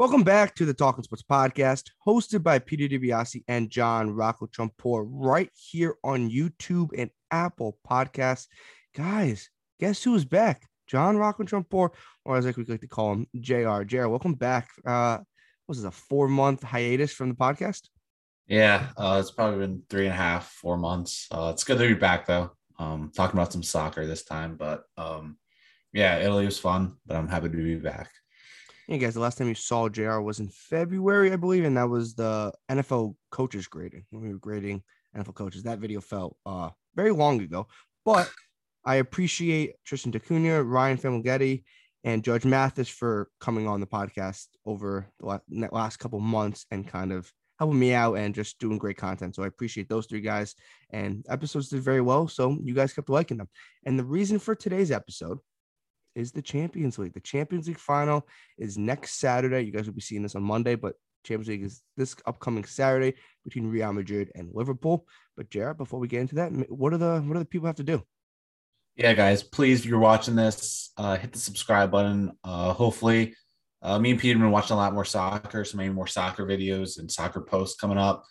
Welcome back to the Talking Sports Podcast, hosted by Peter DiBiasi and John Rocco Trumpbour, right here on YouTube and Apple Podcasts. Guys, guess who's back? John Rocco Trumpbour, or as we like to call him, JR. JR, welcome back. Uh, was this a four month hiatus from the podcast? Yeah, uh, it's probably been three and a half, four months. Uh, it's good to be back though. Um, talking about some soccer this time, but um, yeah, Italy was fun, but I'm happy to be back. Hey guys, the last time you saw JR was in February, I believe, and that was the NFL coaches grading. When we were grading NFL coaches. That video felt uh very long ago, but I appreciate Tristan DeCunha, Ryan Famigetti, and Judge Mathis for coming on the podcast over the last couple months and kind of helping me out and just doing great content. So I appreciate those three guys. And episodes did very well. So you guys kept liking them. And the reason for today's episode is the Champions League. The Champions League final is next Saturday. You guys will be seeing this on Monday, but Champions League is this upcoming Saturday between Real Madrid and Liverpool. But Jared, before we get into that, what are the what do the people have to do? Yeah, guys, please, if you're watching this, uh, hit the subscribe button. Uh, hopefully, uh, me and Peter have been watching a lot more soccer, so maybe more soccer videos and soccer posts coming up.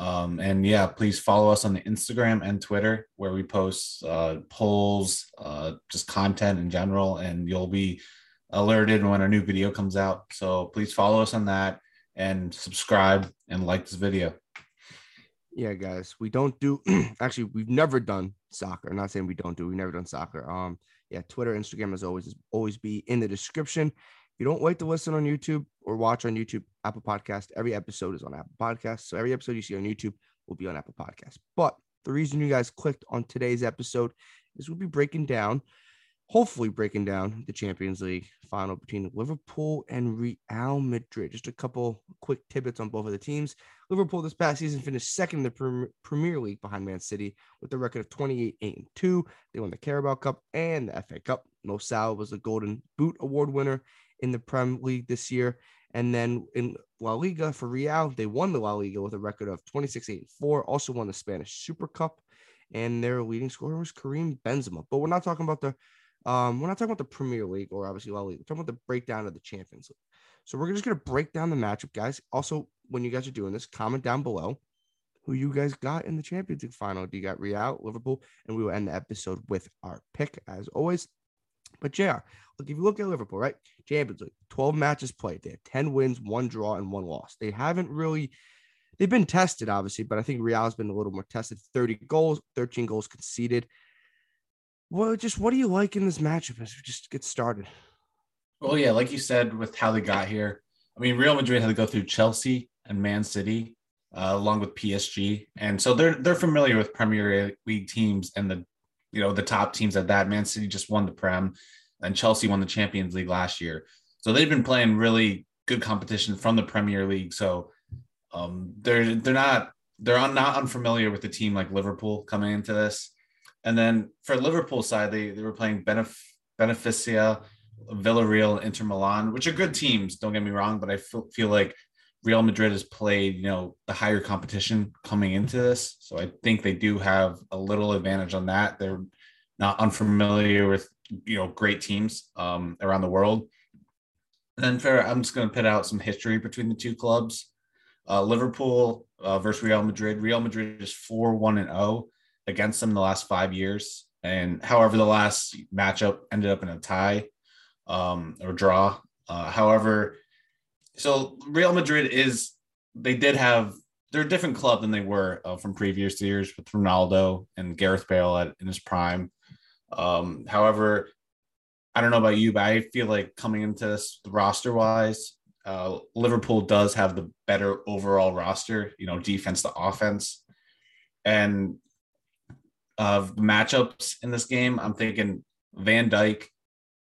Um, and yeah, please follow us on the Instagram and Twitter where we post uh, polls, uh, just content in general, and you'll be alerted when a new video comes out. So please follow us on that and subscribe and like this video. Yeah, guys, we don't do actually, we've never done soccer. I'm not saying we don't do, we've never done soccer. Um, yeah, Twitter, Instagram, as always, is always be in the description you don't wait to listen on YouTube or watch on YouTube, Apple Podcast, every episode is on Apple Podcast. So every episode you see on YouTube will be on Apple Podcast. But the reason you guys clicked on today's episode is we'll be breaking down, hopefully breaking down the Champions League final between Liverpool and Real Madrid. Just a couple quick tidbits on both of the teams. Liverpool this past season finished second in the Premier League behind Man City with a record of 28 8 and 2. They won the Carabao Cup and the FA Cup. Mo Salah was the Golden Boot Award winner in the Prem League this year. And then in La Liga for Real, they won the La Liga with a record of 26 8 4, also won the Spanish Super Cup. And their leading scorer was Karim Benzema. But we're not talking about the um, we're not talking about the Premier League or obviously La Liga. We're talking about the breakdown of the Champions League. So we're just gonna break down the matchup, guys. Also, when you guys are doing this, comment down below who you guys got in the Champions League final. Do you got Real, Liverpool? And we will end the episode with our pick as always. But JR, look, if you look at Liverpool, right? Champions League, 12 matches played. They have 10 wins, one draw, and one loss. They haven't really, they've been tested, obviously, but I think Real's been a little more tested. 30 goals, 13 goals conceded. Well, just what do you like in this matchup as we just get started? Well, yeah, like you said, with how they got here, I mean, Real Madrid had to go through Chelsea and Man City, uh, along with PSG, and so they're they're familiar with Premier League teams and the you know the top teams at that. Man City just won the Prem, and Chelsea won the Champions League last year. So they've been playing really good competition from the Premier League. So um, they're they're not they're not unfamiliar with the team like Liverpool coming into this. And then for Liverpool side, they they were playing Benef- Beneficia, Villarreal, Inter Milan, which are good teams. Don't get me wrong, but I feel, feel like Real Madrid has played, you know, the higher competition coming into this. So I think they do have a little advantage on that. They're not unfamiliar with, you know, great teams um, around the world. And then for, I'm just going to put out some history between the two clubs. Uh, Liverpool uh, versus Real Madrid. Real Madrid is 4 1 and 0 against them the last five years. And however, the last matchup ended up in a tie um, or draw. Uh, however, so Real Madrid is they did have they're a different club than they were uh, from previous years with Ronaldo and Gareth Bale at, in his prime. Um, however, I don't know about you, but I feel like coming into this roster wise, uh, Liverpool does have the better overall roster, you know, defense to offense. And of matchups in this game, I'm thinking Van Dijk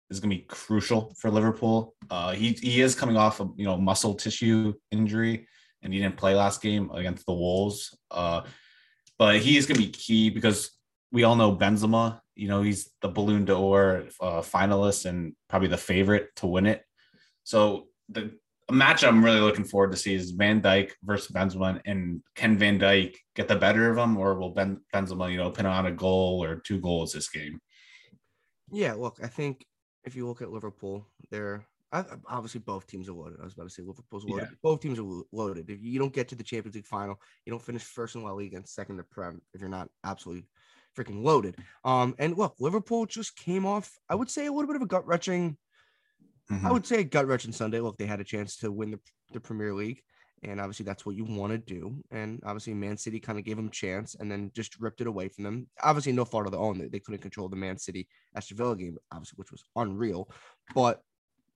is going to be crucial for Liverpool. Uh, he he is coming off of you know muscle tissue injury, and he didn't play last game against the Wolves. Uh, but he is going to be key because we all know Benzema. You know he's the Ballon d'Or uh, finalist and probably the favorite to win it. So the match I'm really looking forward to see is Van Dijk versus Benzema, and can Van Dijk get the better of him, or will ben, Benzema, you know, pin on a goal or two goals this game? Yeah, look, I think if you look at Liverpool, they're obviously both teams are loaded. I was about to say Liverpool's loaded. Yeah. Both teams are loaded. If you don't get to the Champions League final, you don't finish first in La Liga and second to Prem if you're not absolutely freaking loaded. Um, and look, Liverpool just came off. I would say a little bit of a gut wrenching. I Mhm. would say a gut wrenching Sunday. Look, they had a chance to win the, the Premier League, and obviously that's what you want to do. And obviously, Man City kind of gave them a chance and then just ripped it away from them. Obviously, no fault of their own. They, couldn't control the Man City Aston Villa game, obviously, which was unreal. But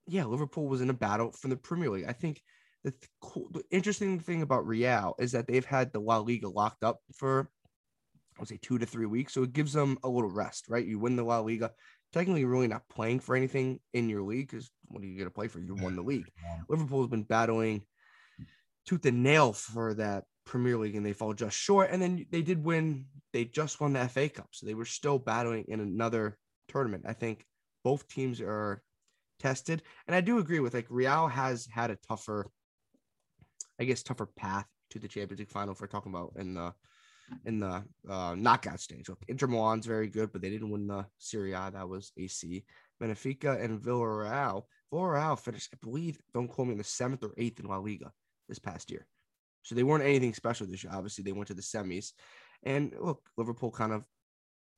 yeah, Liverpool was in a battle for the Premier League. I think the, th- cool, the interesting thing about Real is that they've had the La Liga locked up for, I would say, two to three weeks. So it gives them a little rest, right? You win the La Liga. Technically, you're really not playing for anything in your league because what are you going to play for? You won the league. Liverpool's been battling tooth and nail for that Premier League and they fall just short. And then they did win, they just won the FA Cup. So they were still battling in another tournament. I think both teams are tested. And I do agree with like Real has had a tougher, I guess, tougher path to the Champions League final we're talking about in the in the uh, knockout stage. Look, Inter Milan's very good, but they didn't win the Serie A. That was AC. Benfica and Villarreal. Villarreal finished, I believe, don't call me, in the seventh or eighth in La Liga this past year. So they weren't anything special this year. Obviously, they went to the semis. And look, Liverpool kind of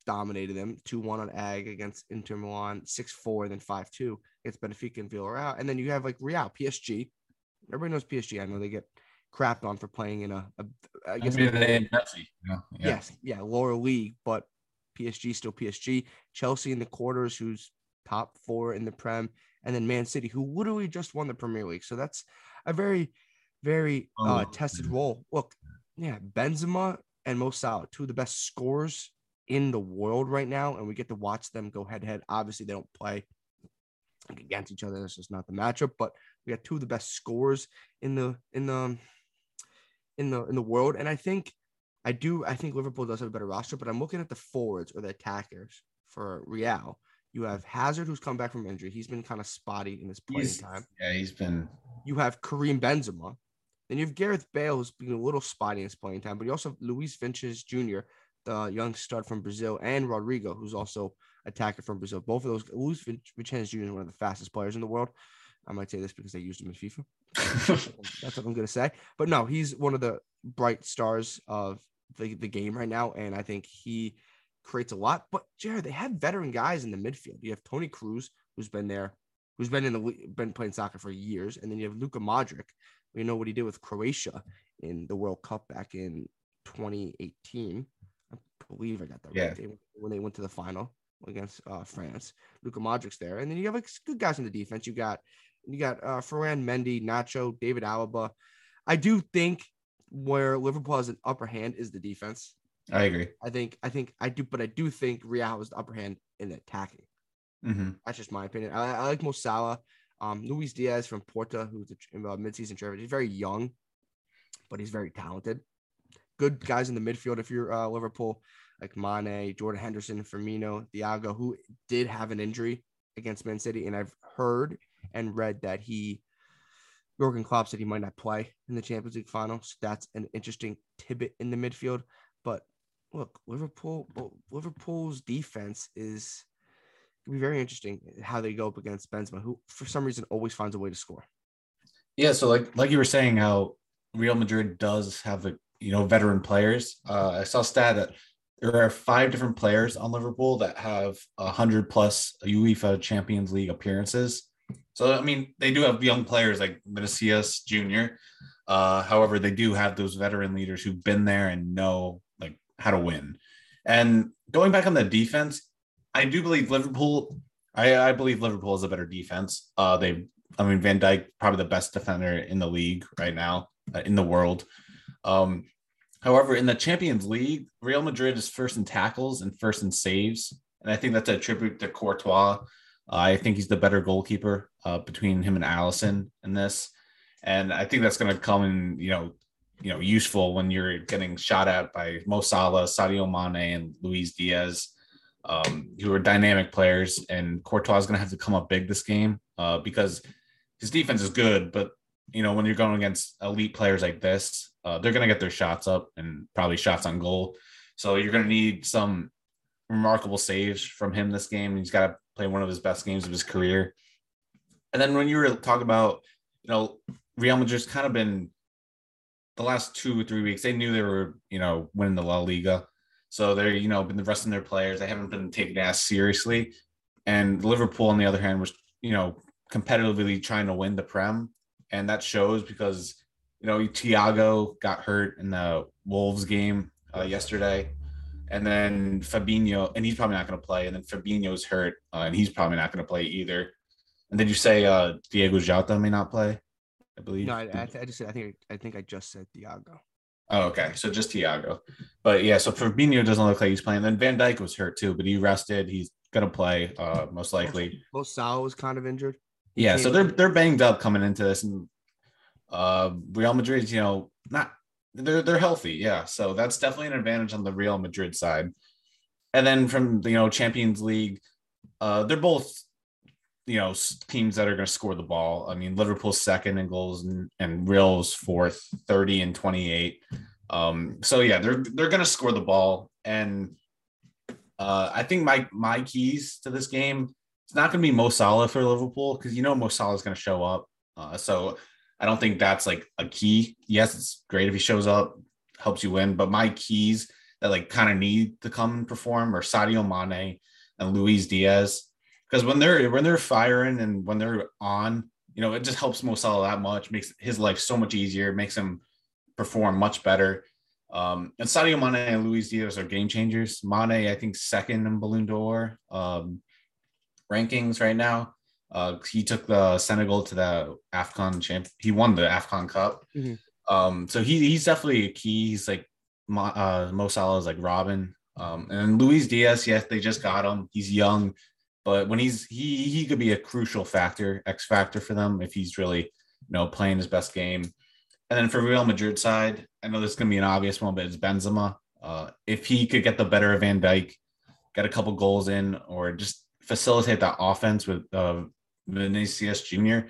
dominated them 2 1 on Ag against Inter Milan, 6 4, then 5 2 against Benfica and Villarreal. And then you have like Real, PSG. Everybody knows PSG. I know they get crapped on for playing in a, a I I guess mean, they you? Yeah. Yes, yeah, lower league, but PSG still PSG. Chelsea in the quarters, who's top four in the Prem, and then Man City, who literally just won the Premier League. So that's a very, very uh, Oh, tested role. Look, yeah, Benzema and Mo Salah, two of the best scorers in the world right now, and we get to watch them go head to head. Obviously, they don't play against each other. That's just not the matchup. But we got two of the best scorers in the in the in the in the world, and I think I do. I think Liverpool does have a better roster, but I'm looking at the forwards or the attackers for Real. You have Hazard, who's come back from injury. He's been kind of spotty in his playing He's- time. Yeah, he's been You have Karim Benzema. Then you have Gareth Bale, who's been a little spotty in his playing time. But you also have Luis Vinicius Jr., the young stud from Brazil, and Rodrygo, who's also attacker from Brazil. Both of those, Luis Vin- Vinicius Jr. is one of the fastest players in the world. I might say this because they used him in FIFA. That's what I'm gonna say. But no, he's one of the bright stars of the, the game right now, and I think he creates a lot. But Jared, they have veteran guys in the midfield. You have Toni Kroos, who's been there, who's been in the been playing soccer for years, and then you have Luka Modric. We know what he did with Croatia in the World Cup back in 2018. I believe I got that Yeah. right. They- when they went to the final against uh, France. Luka Modric's there, and then you have like good guys in the defense. You got you got uh, Ferland Mendy, Nacho, David Alaba. I do think where Liverpool has an upper hand is the defense. I agree. I think I think I do, but I do think Real has the upper hand in attacking. hmm That's just my opinion. I, I like Mo Salah. Um, Luis Diaz from Porto, who's a uh, midseason transfer. He's very young, but he's very talented. Good guys in the midfield. If you're uh, Liverpool, like Mane, Jordan Henderson, Firmino, Thiago, who did have an injury against Man City, and I've heard and read that he, Jurgen Klopp said he might not play in the Champions League final. So that's an interesting tidbit in the midfield. But look, Liverpool, Liverpool's defense is be very interesting how they go up against Benzema, who for some reason always finds a way to score. Yeah, so like like you were saying, how Real Madrid does have a you know veteran players. Uh, I saw stat that there are five different players on Liverpool that have hundred plus UEFA Champions League appearances. So I mean, they do have young players like Vinicius Jr. Uh, however, they do have those veteran leaders who've been there and know like how to win. And going back on the defense, I do believe Liverpool. I, I believe Liverpool is a better defense. Uh, they I mean, Van Dijk probably the best defender in the league right now, uh, in the world. Um, however, in the Champions League, Real Madrid is first in tackles and first in saves, and I think that's a tribute to Courtois. Uh, I think he's the better goalkeeper uh, between him and Alisson in this, and I think that's going to come in, you know, you know, useful when you're getting shot at by Mo Salah, Sadio Mane, and Luis Diaz um, who are dynamic players, and Courtois is going to have to come up big this game uh, because his defense is good. But you know, when you're going against elite players like this, uh, they're going to get their shots up and probably shots on goal. So you're going to need some remarkable saves from him this game. He's got to play one of his best games of his career. And then when you were talking about, you know, Real Madrid's kind of been the last two or three weeks, they knew they were, you know, winning the La Liga. So they're, you know, been resting their players. They haven't been taken as seriously. And Liverpool, on the other hand, was, you know, competitively trying to win the Prem. And that shows because, you know, Thiago got hurt in the Wolves game uh, yesterday. And then Fabinho, and he's probably not going to play. And then Fabinho's hurt, uh, and he's probably not going to play either. And did you say uh, Diogo Jota may not play? I believe. No, I, I, I just said I think I think I just said Thiago. Oh, okay. So just Thiago. But yeah, so Fabinho doesn't look like he's playing. Then Van Dijk was hurt too, but he rested. He's gonna play, uh, most likely. Most Salah was kind of injured. Yeah, so they're they're banged up coming into this, and uh, Real Madrid, you know, not they're they're healthy. Yeah, so that's definitely an advantage on the Real Madrid side. And then from you know Champions League, uh, they're both you know teams that are going to score the ball. I mean, Liverpool's second in goals and, and Real's fourth, 30 and 28. Um, so yeah, they're they're going to score the ball, and uh, I think my my keys to this game it's not going to be Mo Salah for Liverpool because you know Mo Salah is going to show up. Uh, so I don't think that's like a key. Yes, it's great if he shows up, helps you win, but my keys that like kind of need to come and perform are Sadio Mane and Luis Diaz because when they're when they're firing and when they're on, you know, it just helps Mo Salah that much, makes his life so much easier, makes him perform much better. Um, and Sadio Mane and Luis Diaz are game changers. Mane, I think, second in Ballon d'Or um, rankings right now. Uh, he took the Senegal to the Afcon champ. He won the Afcon Cup. Mm-hmm. Um, so he he's definitely a key. He's like uh, Mo Salah is like Robin. Um, and Luis Diaz, yes, they just got him. He's young. But when he's he he could be a crucial factor, X factor for them if he's really you know playing his best game. And then for Real Madrid side, I know this is gonna be an obvious one, but it's Benzema. Uh, if he could get the better of Van Dijk, get a couple goals in, or just facilitate that offense with uh, Vinicius Junior,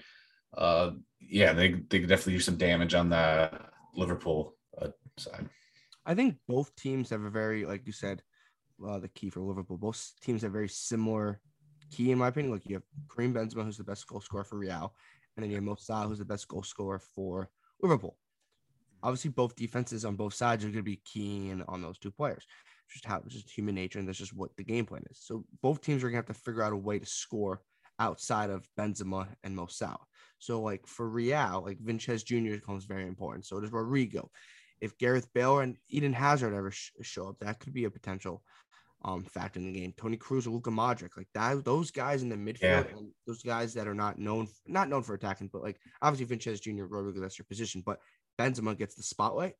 uh, yeah, they they could definitely do some damage on the Liverpool uh, side. I think both teams have a very, like you said, uh, the key for Liverpool. Both teams have very similar key in my opinion. Look, you have Karim Benzema, who's the best goal scorer for Real, and then you have Mo Salah, who's the best goal scorer for Liverpool. Obviously, both defenses on both sides are going to be keen on those two players. It's just how it's just human nature, and that's just what the game plan is. So both teams are going to have to figure out a way to score outside of Benzema and Mo Salah. So like for Real, like Vinicius Jr. becomes very important. So does Rodrygo. If Gareth Bale and Eden Hazard ever sh- show up, that could be a potential um, factor in the game. Toni Kroos, Luka Modric, like that, those guys in the midfield, yeah. those guys that are not known, not known for attacking, but like obviously Vinicius Jr., Rodrygo, that's your position, but Benzema gets the spotlight.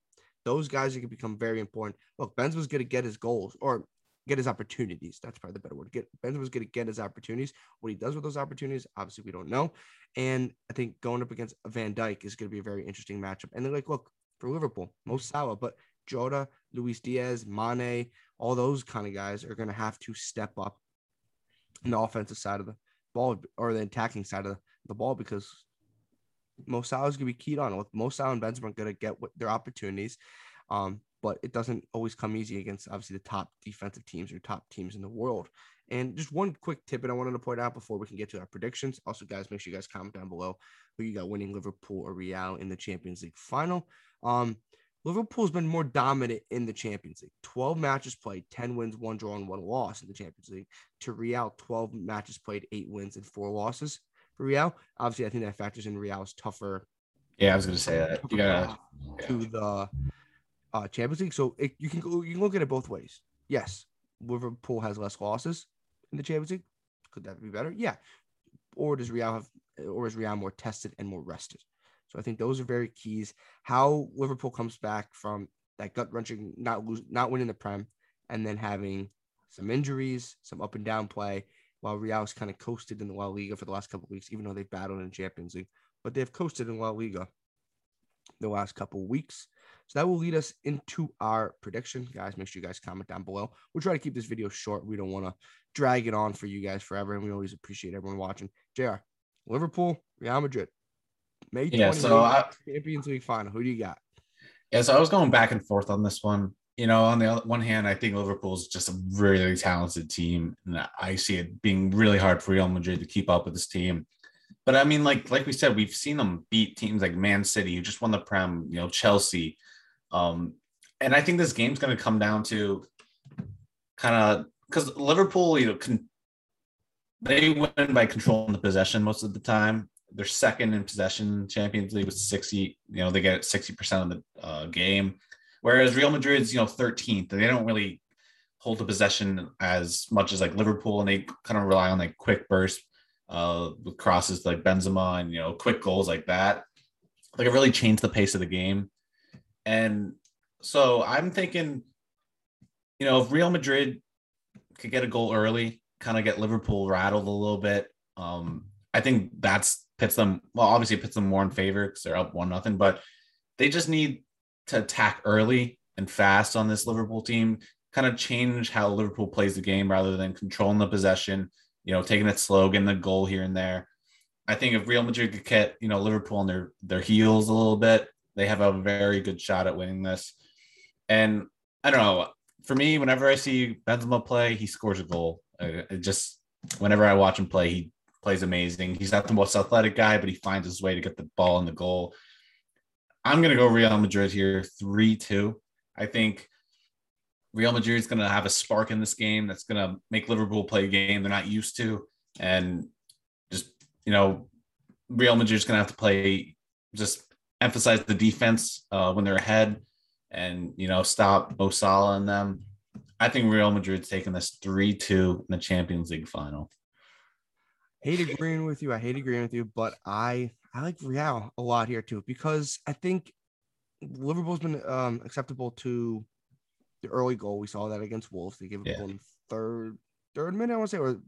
Those guys are going to become very important. Look, Benzema's going to get his goals or get his opportunities. That's probably the better word. Get Benzema's going to get his opportunities. What he does with those opportunities, obviously, we don't know. And I think going up against Van Dijk is going to be a very interesting matchup. And they're like, look, for Liverpool, Mo Salah, but Jota, Luis Diaz, Mane, all those kind of guys are going to have to step up in the offensive side of the ball or the attacking side of the ball because Mo Salah is going to be keyed on. With Mo Salah and Benzema going to get their opportunities, um, but it doesn't always come easy against obviously the top defensive teams or top teams in the world. And just one quick tip that I wanted to point out before we can get to our predictions. Also, guys, make sure you guys comment down below who you got winning Liverpool or Real in the Champions League final. Um, Liverpool's been more dominant in the Champions League. 12 matches played, 10 wins, one draw, and one loss in the Champions League. To Real, 12 matches played, eight wins, and four losses for Real. Obviously, I think that factors in Real's tougher. Yeah, I was going to say that. You got to the uh, Champions League. So it, you can go, you can look at it both ways. Yes, Liverpool has less losses in the Champions League. Could that be better? Yeah. Or does Real have, or is Real more tested and more rested? So I think those are very keys. How Liverpool comes back from that gut wrenching, not lose, not winning the Prem, and then having some injuries, some up and down play, while Real's kind of coasted in the La Liga for the last couple weeks, even though they've battled in Champions League, but they've coasted in La Liga the last couple weeks. So that will lead us into our prediction. Guys, make sure you guys comment down below. We'll try to keep this video short. We don't want to drag it on for you guys forever. And we always appreciate everyone watching. JR, Liverpool, Real Madrid. May yeah, so I, Champions League final. Who do you got? Yeah, so I was going back and forth on this one. You know, on the other, one hand, I think Liverpool's just a really talented team, and I see it being really hard for Real Madrid to keep up with this team. but I mean, like like we said, we've seen them beat teams like Man City, who just won the Prem, you know, Chelsea. Um, and I think this game's going to come down to kind of because Liverpool, you know, can they win by controlling the possession most of the time. They're second in possession Champions League with 60, you know, they get 60% of the uh, game. Whereas Real Madrid's, you know, 13th. They don't really hold the possession as much as like Liverpool, and they kind of rely on like quick bursts uh, with crosses like Benzema and you know quick goals like that. Like it really changed the pace of the game. And so I'm thinking, you know, if Real Madrid could get a goal early, kind of get Liverpool rattled a little bit, um, I think that's pits them. Well, obviously it pits them more in favor because they're up one nothing, but they just need to attack early and fast on this Liverpool team. Kind of change how Liverpool plays the game rather than controlling the possession. You know, taking it slow, getting the goal here and there. I think if Real Madrid could get you know Liverpool on their their heels a little bit, they have a very good shot at winning this. And I don't know. For me, whenever I see Benzema play, he scores a goal. Uh, it just whenever I watch him play, he plays amazing. He's not the most athletic guy, but he finds his way to get the ball in the goal. I'm gonna go Real Madrid here, three two. I think Real Madrid is gonna have a spark in this game that's gonna make Liverpool play a game they're not used to, and just you know, Real Madrid is gonna have to play just emphasize the defense uh, when they're ahead and you know stop Mo Salah and them. I think Real Madrid's taking this three two in the Champions League final. Hate agreeing with you. I hate agreeing with you, but I I like Real a lot here too because I think Liverpool's been um, acceptable to the early goal. We saw that against Wolves. They gave it yeah. third third minute. I want to say or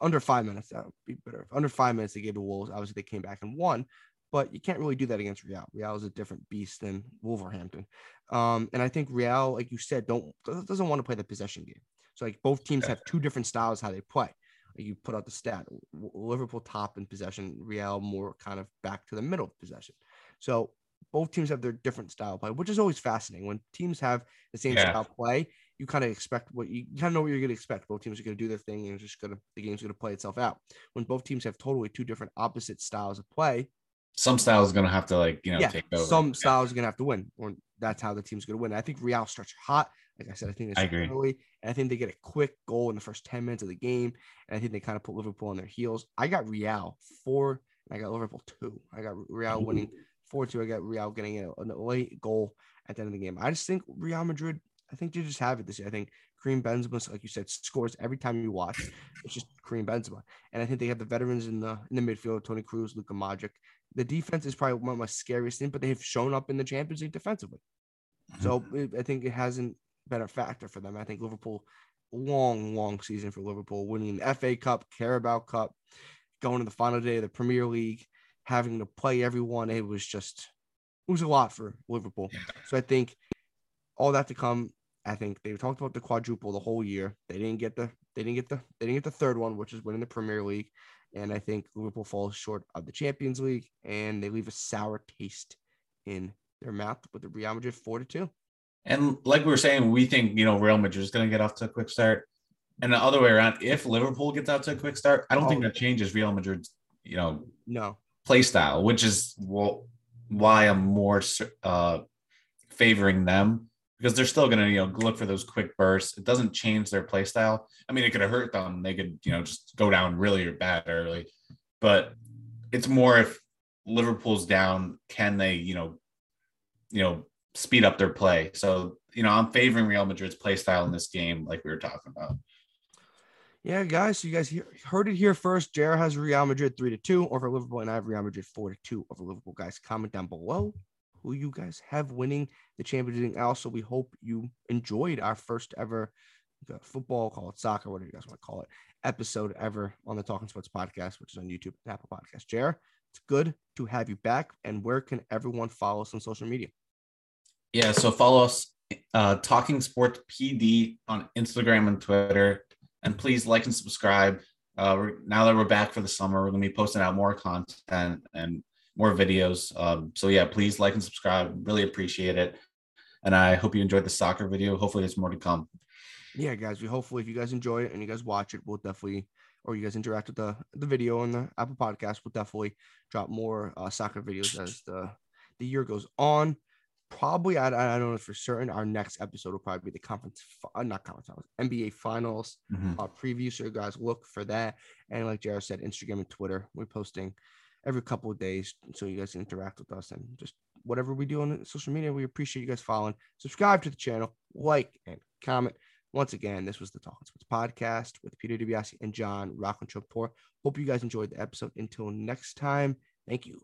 under five minutes. That would be better. Under five minutes, they gave the Wolves. Obviously, they came back and won but you can't really do that against Real. Real is a different beast than Wolverhampton. Um, and I think Real, like you said, don't doesn't want to play the possession game. So like both teams have two different styles how they play. You put out the stat: Liverpool top in possession, Real more kind of back to the middle of possession. So both teams have their different style play, which is always fascinating. When teams have the same yeah. style play, you kind of expect what you, you kind of know what you're going to expect. Both teams are going to do their thing, and it's just going to the game's going to play itself out. When both teams have totally two different opposite styles of play, some styles are going to have to like you know yeah, take over. Some styles are going to have to win, or that's how the team's going to win. I think Real starts hot. Like I said, I think I agree. Early, and I think they get a quick goal in the first ten minutes of the game, and I think they kind of put Liverpool on their heels. I got Real four, and I got Liverpool two. I got Real winning four two. I got Real getting a, a late goal at the end of the game. I just think Real Madrid. I think they just have it this year. I think Karim Benzema, like you said, scores every time you watch. It's just Karim Benzema, and I think they have the veterans in the in the midfield: Toni Kroos, Luka Modric, the defense is probably one of my scariest things, but they have shown up in the Champions League defensively. So I think it hasn't been a factor for them. I think Liverpool, long, long season for Liverpool, winning the FA Cup, Carabao Cup, going to the final day of the Premier League, having to play everyone. It was just, it was a lot for Liverpool. So I think all that to come. I think they talked about the quadruple the whole year. They didn't get the they didn't get the they didn't get the third one, which is winning the Premier League. And I think Liverpool falls short of the Champions League and they leave a sour taste in their mouth with the Real Madrid 4 to 2. And like we were saying, we think, you know, Real Madrid is going to get off to a quick start. And the other way around, if Liverpool gets out to a quick start, I don't oh, think that changes Real Madrid's, you know, no play style, which is well, why I'm more uh, favoring them because they're still going to you know look for those quick bursts. It doesn't change their play style. I mean, it could hurt them. They could you know just go down really bad early, but it's more if Liverpool's down, can they you know you know speed up their play? So you know I'm favoring Real Madrid's play style in this game, like we were talking about. Yeah, guys. So you guys heard it here first. Jared has Real Madrid three to two over Liverpool, and I have Real Madrid four to two over Liverpool. Guys, comment down below who you guys have winning the Champions League. Also, we hope you enjoyed our first ever uh, football, call it soccer, whatever you guys want to call it, episode ever on the Talking Sports podcast, which is on YouTube and Apple Podcast. Jared, it's good to have you back. And where can everyone follow us on social media? Yeah, so follow us, uh, Talking Sports PD on Instagram and Twitter. And please like and subscribe. Uh, now that we're back for the summer, we're to be posting out more content and more videos. Um, so yeah, please like and subscribe. Really appreciate it. And I hope you enjoyed the soccer video. Hopefully there's more to come. yeah, guys, we hopefully if you guys enjoy it and you guys watch it, we'll definitely or you guys interact with the the video on the Apple Podcast, we'll definitely drop more uh, soccer videos as the the year goes on. Probably, I, I don't know for certain. Our next episode will probably be the conference, uh, not conference, finals, NBA finals Mhm. uh, preview. So, guys, look for that. And like Jared said, Instagram and Twitter, we're posting every couple of days, so you guys can interact with us and just whatever we do on social media. We appreciate you guys following. Subscribe to the channel, like and comment. Once again, this was the Talking Sports podcast with Peter DiBiasi and John Rockland Hope you guys enjoyed the episode. Until next time, thank you.